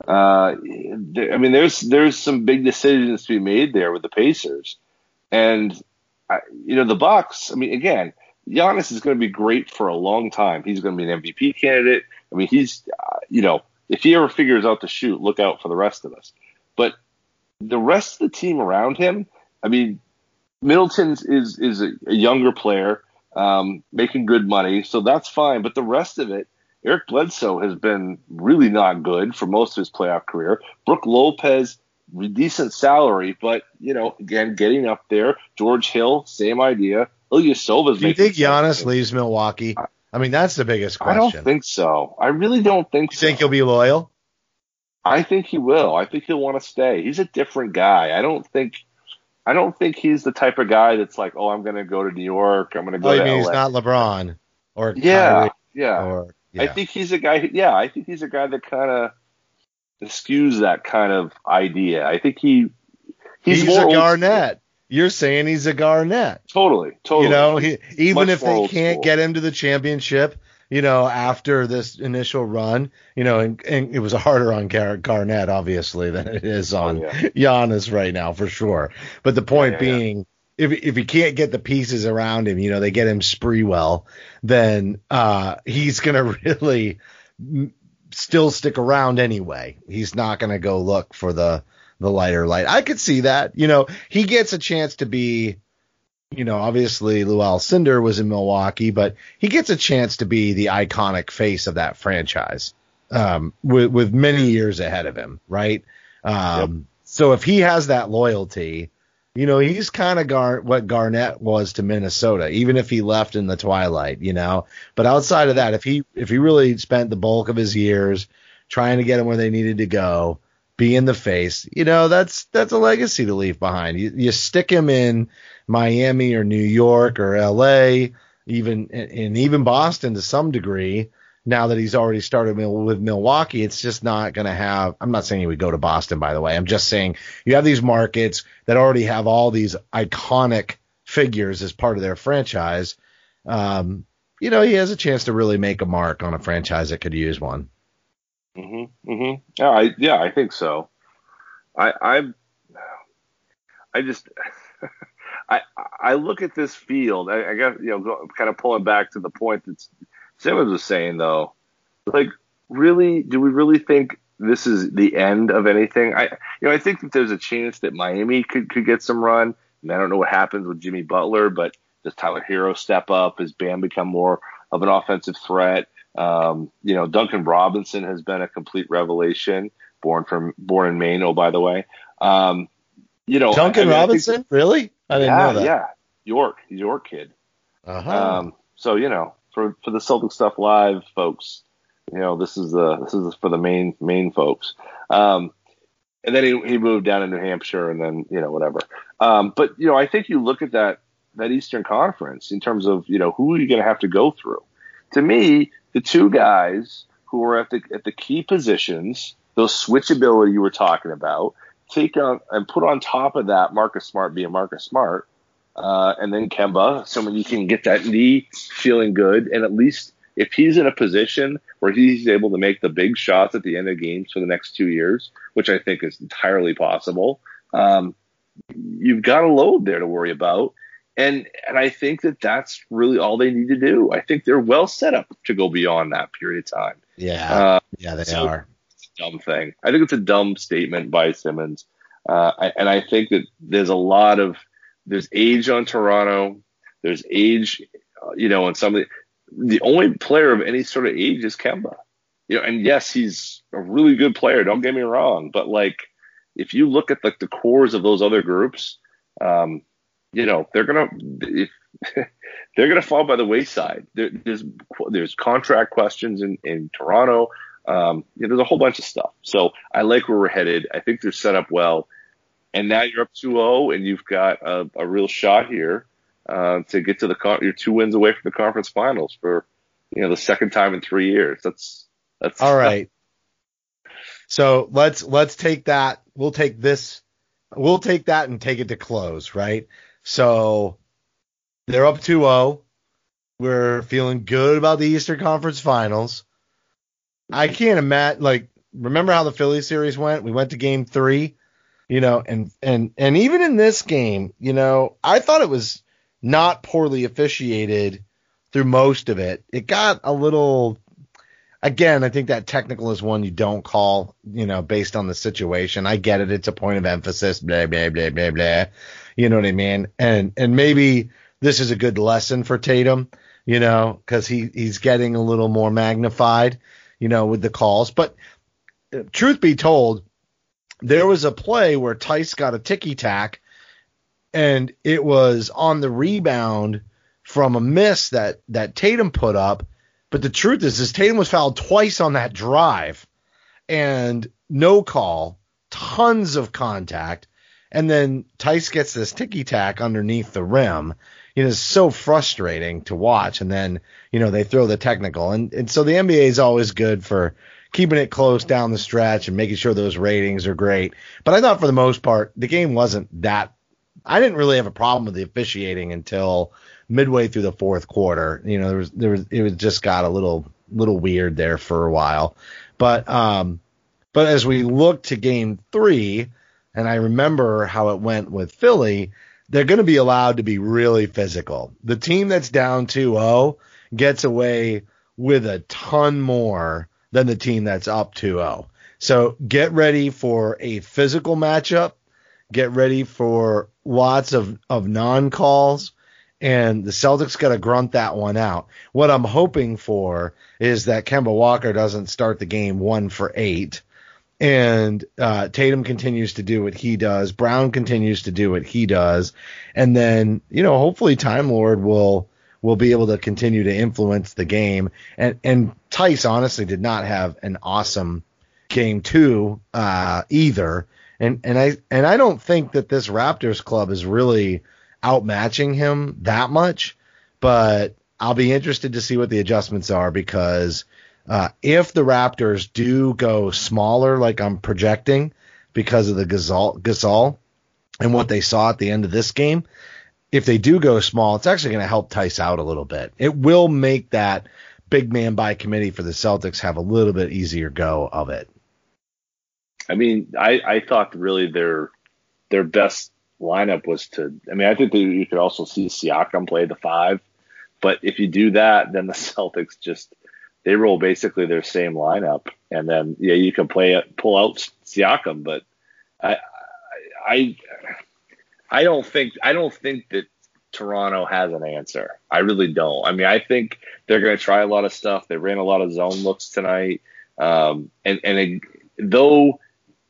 Uh, there, I mean, there's there's some big decisions to be made there with the Pacers, and you know the Bucks. I mean, again, Giannis is going to be great for a long time. He's going to be an MVP candidate. I mean, he's uh, you know if he ever figures out to shoot, look out for the rest of us. But the rest of the team around him, I mean, Middleton's is is a, a younger player, um, making good money, so that's fine. But the rest of it, Eric Bledsoe has been really not good for most of his playoff career. Brook Lopez, decent salary, but you know, again, getting up there. George Hill, same idea. Ilyasova's Do you think Giannis sense. leaves Milwaukee? I mean, that's the biggest question. I don't think so. I really don't think you so. think he'll be loyal? I think he will. I think he'll want to stay. He's a different guy. I don't think. I don't think he's the type of guy that's like, oh, I'm going to go to New York. I'm going to go Oh, to mean LA. he's not LeBron or yeah, Kyrie yeah. or I think he's a guy. Yeah, I think he's a guy that kind of eschews that kind of idea. I think he he's, he's, more a Garnett. You're saying he's a Garnett. Totally, totally. You know, he, even Much if they can't school. get him to the championship, you know, after this initial run, you know, and, and it was harder on Gar- Garnett, obviously, than it is on Oh, yeah. Giannis right now, for sure. But the point Yeah, yeah, being, if if he can't get the pieces around him, you know, they get him Sprewell, then uh, he's gonna really still stick around anyway. He's not gonna go look for the the lighter light. I could see that. You know, he gets a chance to be you know, obviously Lew Alcindor was in Milwaukee, but he gets a chance to be the iconic face of that franchise um, with, with many years ahead of him, right? Um, So if he has that loyalty, You know, he's kind of Gar- what Garnett was to Minnesota, even if he left in the twilight, you know. But outside of that, if he if he really spent the bulk of his years trying to get him where they needed to go, be in the face, you know, that's that's a legacy to leave behind. You, you stick him in Miami or New York or L.A., even and even Boston to some degree. Now that he's already started with Milwaukee, it's just not going to have. I'm not saying he would go to Boston, by the way. I'm just saying you have these markets that already have all these iconic figures as part of their franchise. Um, you know, he has a chance to really make a mark on a franchise that could use one. Mm-hmm. Mm-hmm. Yeah, I yeah, I think so. I I I just I I look at this field. I, I got you know kind of pulling back to the point that Simmons was saying though. Like, really, do we really think this is the end of anything? I you know I think that there's a chance that Miami could could get some run. And I don't know what happens with Jimmy Butler, but does Tyler Herro step up? Has Bam become more of an offensive threat? Um, you know, Duncan Robinson has been a complete revelation, born from born in Maine. Oh, by the way, um, you know, Duncan I mean, Robinson, think, really? I didn't yeah, know that. Yeah, York, he's York kid. Uh-huh. Um, so you know, for for the Celtic stuff live folks, you know, this is the this is for the main main folks. Um, and then he, he moved down to New Hampshire, and then you know whatever. Um, but you know, I think you look at that that Eastern Conference in terms of you know who are you going to have to go through. To me, the two guys who are at the at the key positions, those switchability you were talking about, take on and put on top of that Marcus Smart being Marcus Smart, uh, and then Kemba, someone you can get that knee feeling good, and at least if he's in a position where he's able to make the big shots at the end of games for the next two years, which I think is entirely possible, um, you've got a load there to worry about. And and I think that that's really all they need to do. I think they're well set up to go beyond that period of time. Yeah, Uh, yeah, they so- are. Dumb thing. I think it's a dumb statement by Simmons. Uh, I, and I think that there's a lot of there's age on Toronto. There's age, uh, you know, on some of the, the only player of any sort of age is Kemba. You know, and yes, he's a really good player. Don't get me wrong, but like if you look at like the cores of those other groups, um, you know, they're gonna if, they're gonna fall by the wayside. There, there's there's contract questions in in Toronto. Um, you know, there's a whole bunch of stuff. So I like where we're headed. I think they're set up well. And now you're up 2-0 and you've got a, a real shot here uh, to get to the con- you're two wins away from the conference finals for you know the second time in three years. That's that's All right. So let's let's take that. We'll take this. We'll take that and take it to close, right? So they're up 2-0. We're feeling good about the Eastern Conference Finals. I can't imagine like remember how the Philly series went? We went to game 3, you know, and and and even in this game, you know, I thought it was not poorly officiated through most of it. It got a little again, I think that technical is one you don't call, you know, based on the situation. I get it. It's a point of emphasis, blah, blah, blah, blah, blah. You know what I mean? And, and maybe this is a good lesson for Tatum, you know, cause he, he's getting a little more magnified, you know, with the calls. But uh, truth be told, there was a play where Theis got a ticky tack and it was on the rebound from a miss that, that Tatum put up but the truth is, is Tatum was fouled twice on that drive, and no call, tons of contact, and then Theis gets this ticky tack underneath the rim. You know, it's so frustrating to watch. And then you know they throw the technical, and and so the NBA is always good for keeping it close down the stretch and making sure those ratings are great. But I thought for the most part the game wasn't that. I didn't really have a problem with the officiating until midway through the fourth quarter. You know, there was there was it was just got a little little weird there for a while. But um but as we look to game 3 and I remember how it went with Philly, they're going to be allowed to be really physical. The team that's down 2-0 gets away with a ton more than the team that's up 2-0. So get ready for a physical matchup. Get ready for lots of, of non calls and the Celtics got to grunt that one out. What I'm hoping for is that Kemba Walker doesn't start the game one for eight, and uh, Tatum continues to do what he does. Brown continues to do what he does, and then you know hopefully Time Lord will will be able to continue to influence the game. And and Theis honestly did not have an awesome game two uh, either. And and I and I don't think that this Raptors club is really outmatching him that much, but I'll be interested to see what the adjustments are because uh, if the Raptors do go smaller, like I'm projecting, because of the Gasol, Gasol and what they saw at the end of this game, if they do go small, it's actually going to help Theis out a little bit. It will make that big man by committee for the Celtics have a little bit easier go of it. I mean, I, I thought really their their best lineup was to. I mean, I think that you could also see Siakam play the five, but if you do that, then the Celtics just they roll basically their same lineup, and then yeah, you can play it, pull out Siakam, but I I I don't think I don't think that Toronto has an answer. I really don't. I mean, I think they're going to try a lot of stuff. They ran a lot of zone looks tonight, um, and and it, though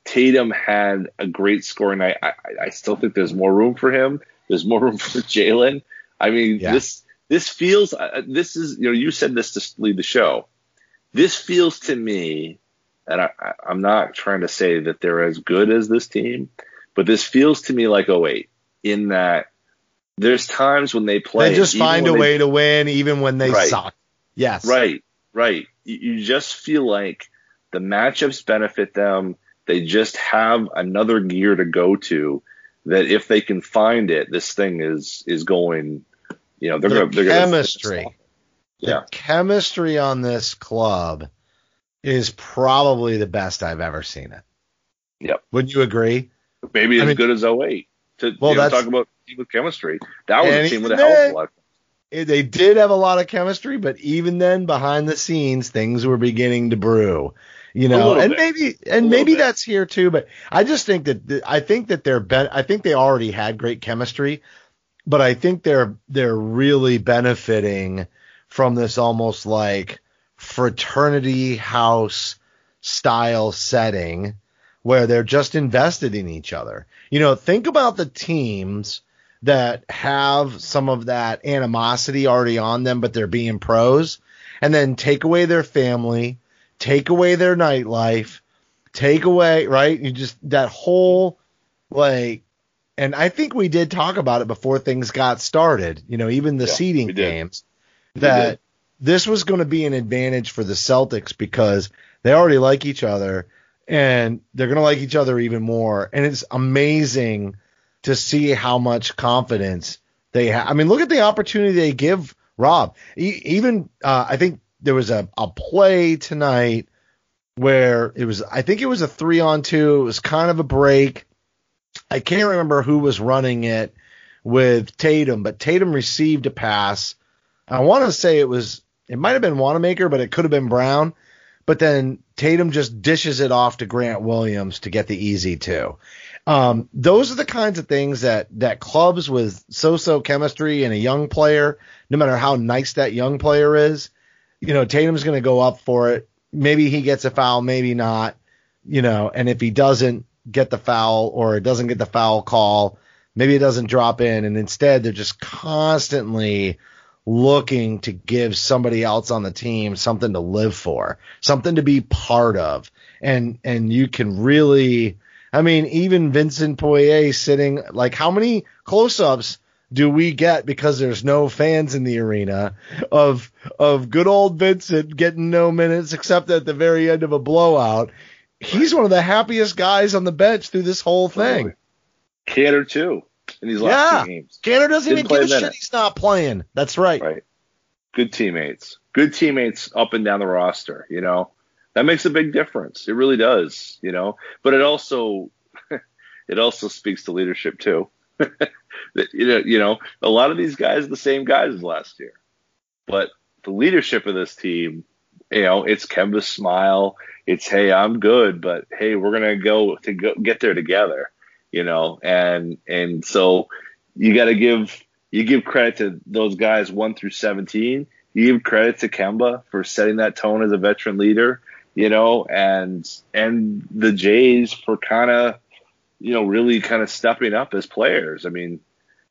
Tatum had a great scoring night. I, I still think there's more room for him. There's more room for Jalen. I mean, yeah. this this feels. Uh, this is you know you said this to lead the show. This feels to me, and I, I, I'm not trying to say that they're as good as this team, but this feels to me like 08 in that there's times when they play. They just find a they, way to win even when they right. suck. Yes. Right. Right. You, just feel like the matchups benefit them they just have another gear to go to that if they can find it, this thing is is going. You know, they're the. They're chemistry. Gonna, yeah, the chemistry on this club is probably the best I've ever seen it. Yep. Would you agree? Maybe as mean, good as 08. To well, you know, talk about team chemistry. That was a team with a hell of a lot. They did have a lot of chemistry, but even then, behind the scenes, things were beginning to brew you know, and bit. maybe and maybe bit. that's here too. But I just think that I think that they're ben- I think they already had great chemistry, but I think they're they're really benefiting from this almost like fraternity house style setting where they're just invested in each other. You know, think about the teams that have some of that animosity already on them, but they're being pros, and then take away their family take away their nightlife, take away, right? You just, that whole, like, and I think we did talk about it before things got started, you know, even the yeah, seeding games, that this was going to be an advantage for the Celtics because they already like each other and they're going to like each other even more. And it's amazing to see how much confidence they have. I mean, look at the opportunity they give Rob. E- even, uh, I think there was a, a play tonight where it was I think it was a three on two. It was kind of a break. I can't remember who was running it with Tatum, but Tatum received a pass. I want to say it was it might have been Wanamaker, but it could have been Brown. But then Tatum just dishes it off to Grant Williams to get the easy two. Um, those are the kinds of things that that clubs with so-so chemistry and a young player, no matter how nice that young player is, you know, Tatum's going to go up for it. Maybe he gets a foul, maybe not, you know, and if he doesn't get the foul or it doesn't get the foul call, maybe it doesn't drop in. And instead, they're just constantly looking to give somebody else on the team something to live for, something to be part of. And, and you can really, I mean, even Vincent Poirier sitting, like, how many close ups do we get because there's no fans in the arena of of good old Vincent getting no minutes except at the very end of a blowout. He's one of the happiest guys on the bench through this whole thing. Kanter too in these last yeah. two games. Doesn't Didn't even give a, a shit he's not playing. That's right. Right. Good teammates. Good teammates up and down the roster, you know. That makes a big difference. It really does, you know. But it also it also speaks to leadership too. you know, you know, a lot of these guys are the same guys as last year, but the leadership of this team, you know, it's Kemba's smile. It's hey, I'm good, but hey, we're gonna go to go get there together, you know, and and so you got to give you give credit to those guys one through seventeen. You give credit to Kemba for setting that tone as a veteran leader, you know, and and the Jays for kind of you know really kind of stepping up as players. I mean,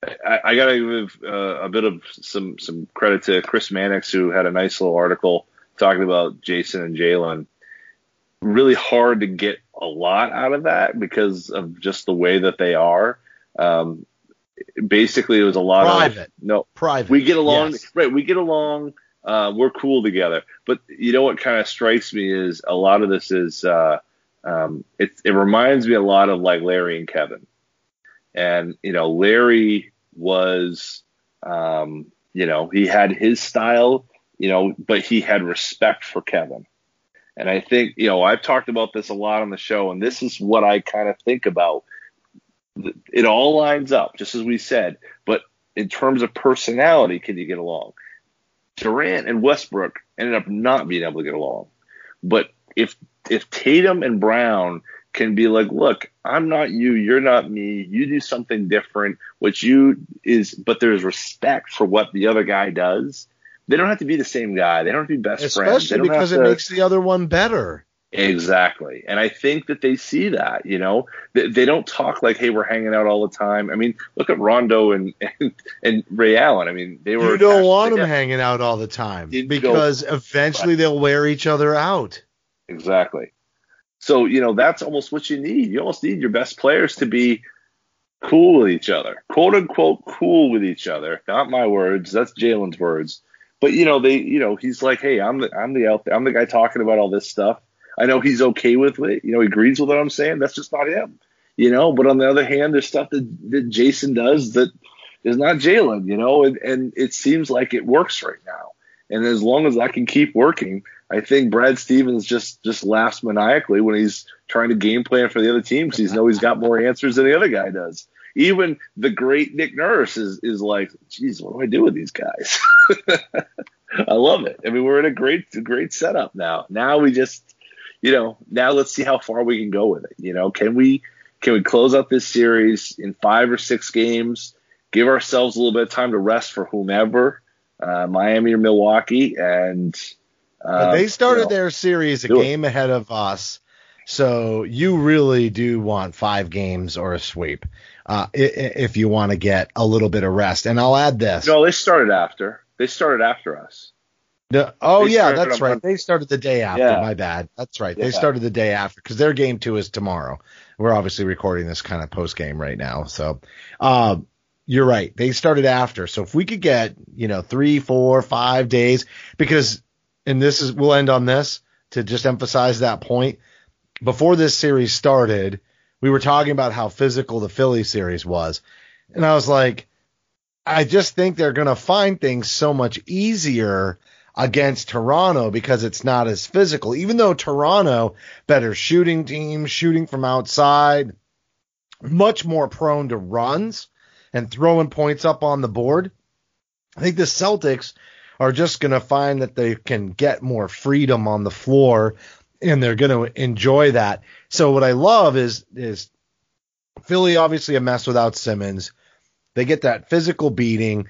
I, I got to give uh, a bit of some some credit to Chris Mannix who had a nice little article talking about Jayson and Jalen. Really hard to get a lot out of that because of just the way that they are. Um, basically, it was a lot Private. of no Private. we get along, Yes. right? We get along. Uh, we're cool together. But you know what kind of strikes me is a lot of this is uh, um, it. It reminds me a lot of like Larry and Kevin, and you know Larry was, um, you know, he had his style, you know, but he had respect for Kevin. And I think, you know, I've talked about this a lot on the show, and this is what I kind of think about. It all lines up, just as we said, but in terms of personality, can you get along? Durant and Westbrook ended up not being able to get along. But if if Tatum and Brown can be like, look, I'm not you, you're not me, you do something different, which you is but there's respect for what the other guy does. They don't have to be the same guy. They don't have to be best friends. Especially because have it makes the other one better. Exactly. And I think that they see that, you know, they, they don't talk like, Hey, we're hanging out all the time. I mean, look at Rondo and, and, and Ray Allen. I mean, they were, You don't want them hanging out all the time go- because eventually they'll wear each other out. Exactly. So, you know, that's almost what you need. You almost need your best players to be cool with each other, quote unquote, cool with each other. Not my words. That's Jalen's words. But you know, they, you know, he's like, hey, I'm the, I'm the out I'm the guy talking about all this stuff. I know he's okay with it. You know, he agrees with what I'm saying. That's just not him. You know, but on the other hand, there's stuff that, that Jayson does that is not Jalen. You know, and, and it seems like it works right now. And as long as I can keep working, I think Brad Stevens just just laughs maniacally when he's trying to game plan for the other team because he's know he's got more answers than the other guy does. Even the great Nick Nurse is is like, geez, what do I do with these guys? I love it. I mean, we're in a great great setup now. Now we just, you know, now let's see how far we can go with it. You know, can we can we close out this series in five or six games? Give ourselves a little bit of time to rest for whomever, uh, Miami or Milwaukee, and uh, they started you know, their series a do it. game ahead of us, so you really do want five games or a sweep uh, if you want to get a little bit of rest. And I'll add this. No, they started after. They started after us. No- oh They yeah, that's right. They started the day after. Yeah. My bad. That's right. Yeah. They started the day after because their game two is tomorrow. We're obviously recording this kind of post game right now, so um, you're right. They started after. So if we could get you know three, four, five days, because and this is we'll end on this to just emphasize that point. Before this series started, we were talking about how physical the Philly series was, and I was like, I just think they're going to find things so much easier against Toronto because it's not as physical. Even though Toronto, better shooting team, shooting from outside, much more prone to runs and throwing points up on the board. I think the Celtics are just going to find that they can get more freedom on the floor and they're going to enjoy that. So what I love is is Philly obviously a mess without Simmons. They get that physical beating.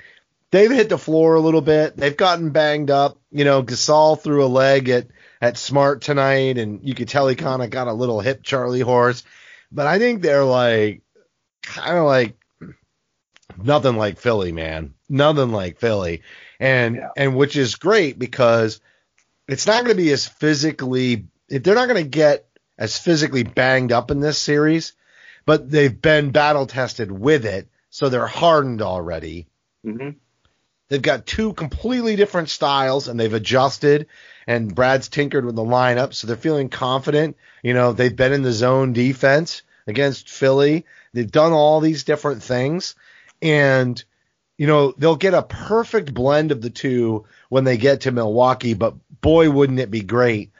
They've hit the floor a little bit. They've gotten banged up. You know, Gasol threw a leg at at Smart tonight, and you could tell he kind of got a little hip Charlie horse. But I think they're like kind of like nothing like Philly, man. Nothing like Philly, and Yeah. and which is great because it's not going to be as physically. If they're not going to get as physically banged up in this series, but they've been battle tested with it, so they're hardened already. hmm They've got two completely different styles and they've adjusted and Brad's tinkered with the lineup, so they're feeling confident. You know, they've been in the zone defense against Philly. They've done all these different things and you know, they'll get a perfect blend of the two when they get to Milwaukee, but boy wouldn't it be great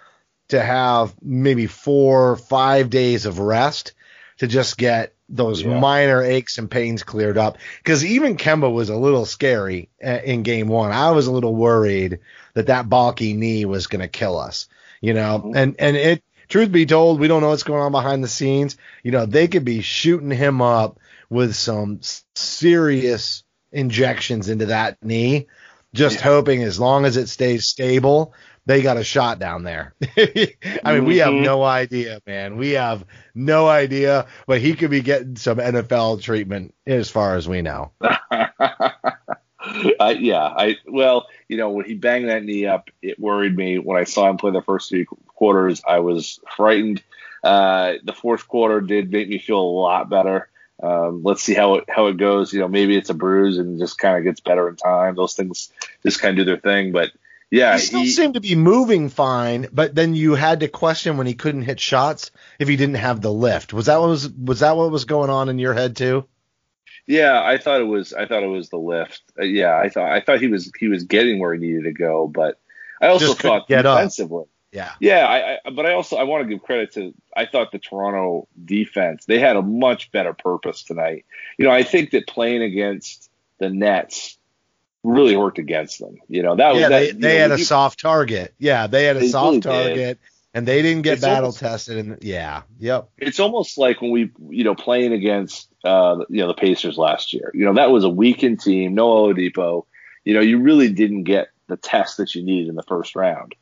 to have maybe 4 or 5 days of rest to just get those Yeah. minor aches and pains cleared up. Because even Kemba was a little scary uh, in game one. I was a little worried that that bulky knee was going to kill us, you know, Mhm. and, and it, truth be told, we don't know what's going on behind the scenes. You know, they could be shooting him up with some serious injections into that knee, just Yeah. hoping as long as it stays stable they got a shot down there. I mean, we have Mhm. no idea, man. We have no idea, but he could be getting some NFL treatment as far as we know. I, yeah, I well, you know, when he banged that knee up, it worried me. When I saw him play the first three quarters, I was frightened. Uh, the fourth quarter did make me feel a lot better. Um, let's see how it how it goes. You know, maybe it's a bruise and just kind of gets better in time. Those things just kind of do their thing. But yeah, he still he- seemed to be moving fine, but then you had to question when he couldn't hit shots if he didn't have the lift. Was that what was was that what was going on in your head too? Yeah, I thought it was. I thought it was the lift. Uh, yeah, I thought. I thought he was. He was getting where he needed to go, but I also Just thought get up. defensively. Yeah. Yeah, I, I. But I also I want to give credit to. I thought the Toronto defense. They had a much better purpose tonight. You know, I think that playing against the Nets really worked against them. You know, that was Yeah, that, they, they know, had a soft target. Yeah, they had a They soft really did. target and they didn't get It's battle almost- tested and yeah. Yep. it's almost like when we, you know, playing against, uh, you know, the Pacers last year. You know, that was a weakened team, no Oladipo. You know, you really didn't get the test that you needed in the first round.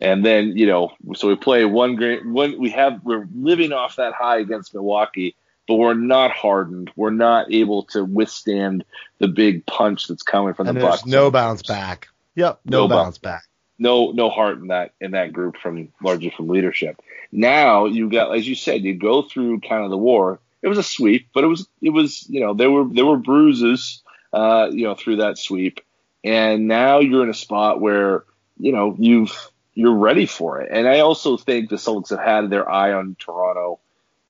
And then, you know, so we play one great, one, we have, we're living off that high against Milwaukee, but we're not hardened. We're not able to withstand the big punch that's coming from And the there's Bucks. no bounce back. Yep, no, No bounce back. no no heart in that in that group from largely from leadership. Now you got as you said, you go through kind of the war. It was a sweep, but it was it was you know there were there were bruises uh, you know through that sweep, and now you're in a spot where you know you've you're ready for it. And I also think the Celtics have had their eye on Toronto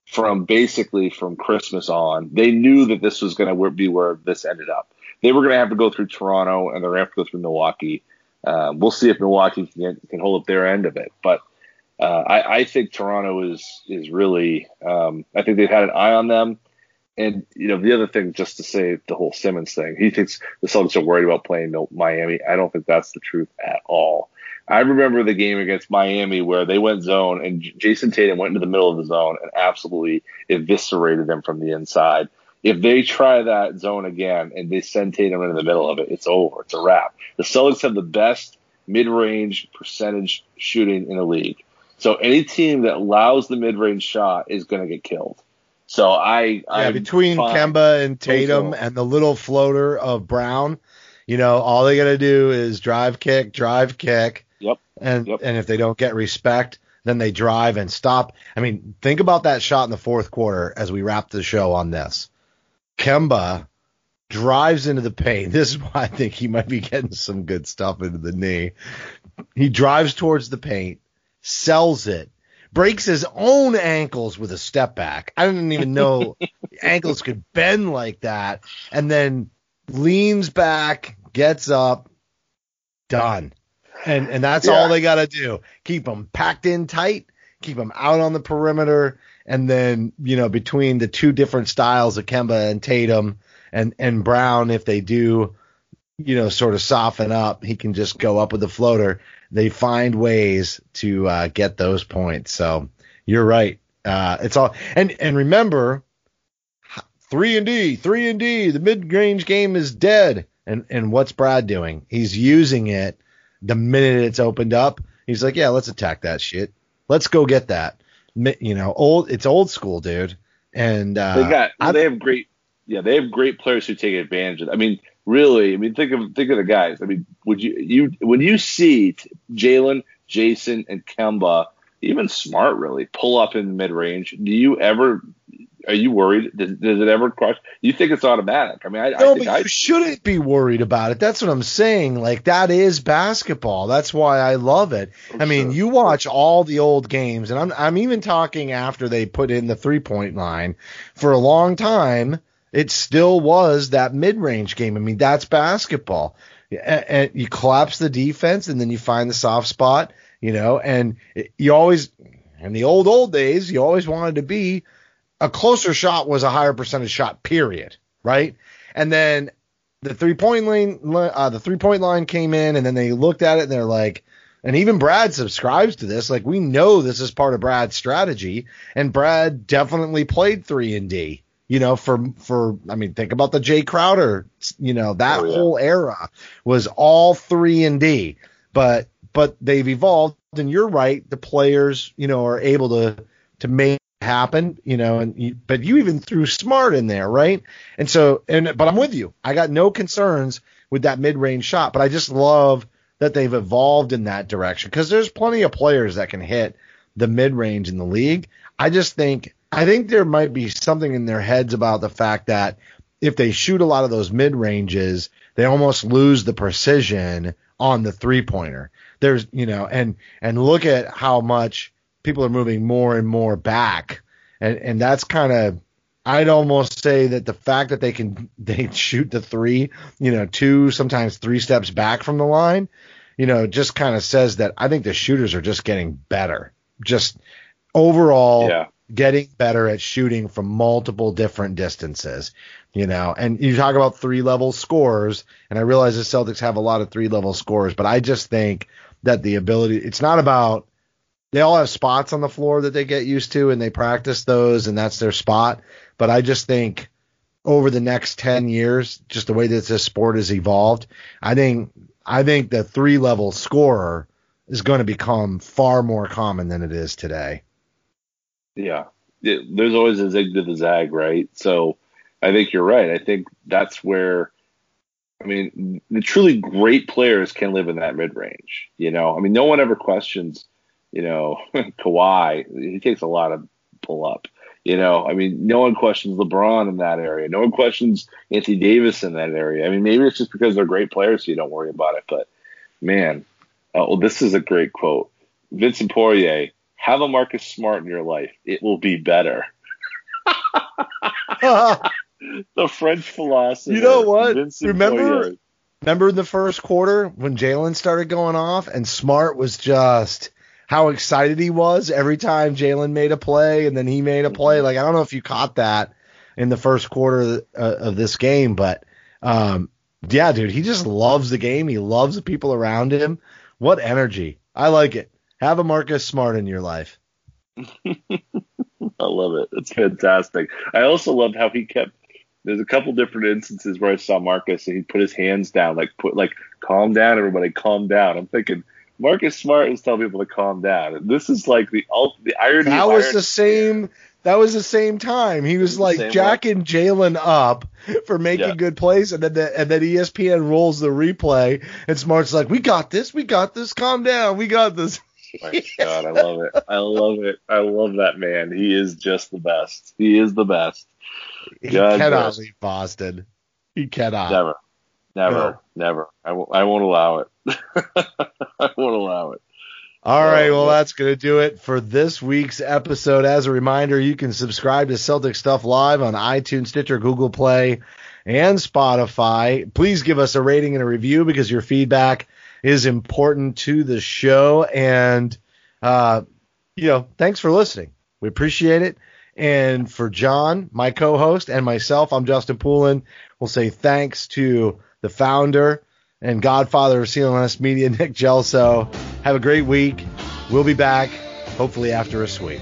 from basically from Christmas on. They knew that this was going to be where this ended up. They were going to have to go through Toronto and they're going to have to go through Milwaukee. Uh, we'll see if Milwaukee can get, can hold up their end of it, but uh, I, I think Toronto is is really. Um, I think they've had an eye on them, and you know the other thing, just to say the whole Simmons thing, he thinks the Celtics are worried about playing Miami. I don't think that's the truth at all. I remember the game against Miami where they went zone and Jayson Tatum went into the middle of the zone and absolutely eviscerated them from the inside. If they try that zone again and they send Tatum into the middle of it, it's over. It's a wrap. The Celtics have the best mid-range percentage shooting in the league. So any team that allows the mid-range shot is going to get killed. So I, Yeah, between fine. Kemba and Tatum and the little floater of Brown, you know, all they got to do is drive kick, drive kick. And Yep. and if they don't get respect, then they drive and stop. I mean, think about that shot in the fourth quarter as we wrap the show on this. Kemba drives into the paint. This is why I think he might be getting some good stuff into the knee. He drives towards the paint, sells it, breaks his own ankles with a step back. I didn't even know ankles could bend like that, and then leans back, gets up, done. And and that's Yeah. all they got to do. Keep them packed in tight, keep them out on the perimeter, and then you know between the two different styles of Kemba and Tatum and and Brown, if they do, you know, sort of soften up, he can just go up with the floater. They find ways to uh, get those points. So you're right. Uh, it's all and and remember, three and D, three and D. The mid range game is dead. And and what's Brad doing? He's using it the minute it's opened up. He's like, yeah, let's attack that shit. Let's go get that. You know, old. It's old school, dude. And uh, they got I- they have great yeah they have great players who take advantage of it. I mean really I mean think of think of the guys I mean would you you when you see Jalen Jayson and Kemba even Smart really pull up in mid range do you ever are you worried does, does it ever cross you think it's automatic I mean I, No, I think but I you shouldn't be worried about it. That's what I'm saying. Like that is basketball. That's why I love it. Oh, I mean, sure. you watch all the old games, and I'm I'm even talking after they put in the three point line for a long time. It still was that mid range game. I mean, that's basketball. And you collapse the defense, and then you find the soft spot. You know, and you always in the old old days, you always wanted to be a closer shot was a higher percentage shot. Period. Right. And then the three point line, uh, the three point line came in, and then they looked at it and they're like, and even Brad subscribes to this. Like we know this is part of Brad's strategy, and Brad definitely played three and D. You know, for for I mean, think about the Jae Crowder. You know, that Oh, yeah. whole era was all three and D. But but they've evolved. And you're right, the players, you know, are able to to make it happen, you know. And you, but you even threw Smart in there, right? And so, and but I'm with you. I got no concerns with that mid range shot, but I just love that they've evolved in that direction because there's plenty of players that can hit the mid range in the league. I just think I think there might be something in their heads about the fact that if they shoot a lot of those mid ranges, they almost lose the precision on the three pointer. There's, you know, and and look at how much people are moving more and more back, and and that's kind of I'd almost say that the fact that they can they shoot the three, you know, two sometimes three steps back from the line, you know, just kind of says that I think the shooters are just getting better, just overall Yeah. getting better at shooting from multiple different distances, you know. And you talk about three level scores, and I realize the Celtics have a lot of three level scores, but I just think that the ability it's not about they all have spots on the floor that they get used to and they practice those and that's their spot. But I just think over the next 10 years, just the way that this sport has evolved, I think, I think the three level scorer is going to become far more common than it is today. Yeah. It- there's always a zig to the zag, right? So I think you're right. I think that's where, I mean, the truly great players can live in that mid range. You know, I mean, no one ever questions, you know, Kawhi. He takes a lot of pull up. You know, I mean, no one questions LeBron in that area. No one questions Anthony Davis in that area. I mean, maybe it's just because they're great players, so you don't worry about it. But man, uh, well, this is a great quote. Vincent Poirier, have a Marcus Smart in your life. It will be better. The French philosopher. You know what? Vincent Remember- Poirier. Remember in the first quarter when Jalen started going off and Smart was just how excited he was every time Jalen made a play and then he made a play. Like I don't know if you caught that in the first quarter uh, of this game, but um, yeah, dude, he just loves the game. He loves the people around him. What energy! I like it. Have a Marcus Smart in your life. I love it. It's fantastic. I also loved how he kept. There's a couple different instances where I saw Marcus and he put his hands down, like put like calm down, everybody, calm down. I'm thinking Marcus Smart is telling people to calm down. This is like the ult- the irony. That was irony. the same. That was the same time. He was like jacking Jalen up for making Yeah. good plays, and then the, and then ESPN rolls the replay, and Smart's like, "We got this. We got this. Calm down. We got this." Oh my God, I love it. I love it. I love that man. He is just the best. He is the best. He God cannot bless. leave Boston. He cannot. Never, never, No. never. I won't, allow it. I won't allow it. All right, well, that's going to do it for this week's episode. As a reminder, you can subscribe to Celtic Stuff Live on iTunes, Stitcher, Google Play, and Spotify. Please give us a rating and a review because your feedback is important to the show. And, uh, you know, thanks for listening. We appreciate it. And for John, my co-host, and myself, I'm Justin Poulin. We'll say thanks to the founder and godfather of CLNS Media, Nick Gelso. Have a great week. We'll be back, hopefully after a sweep.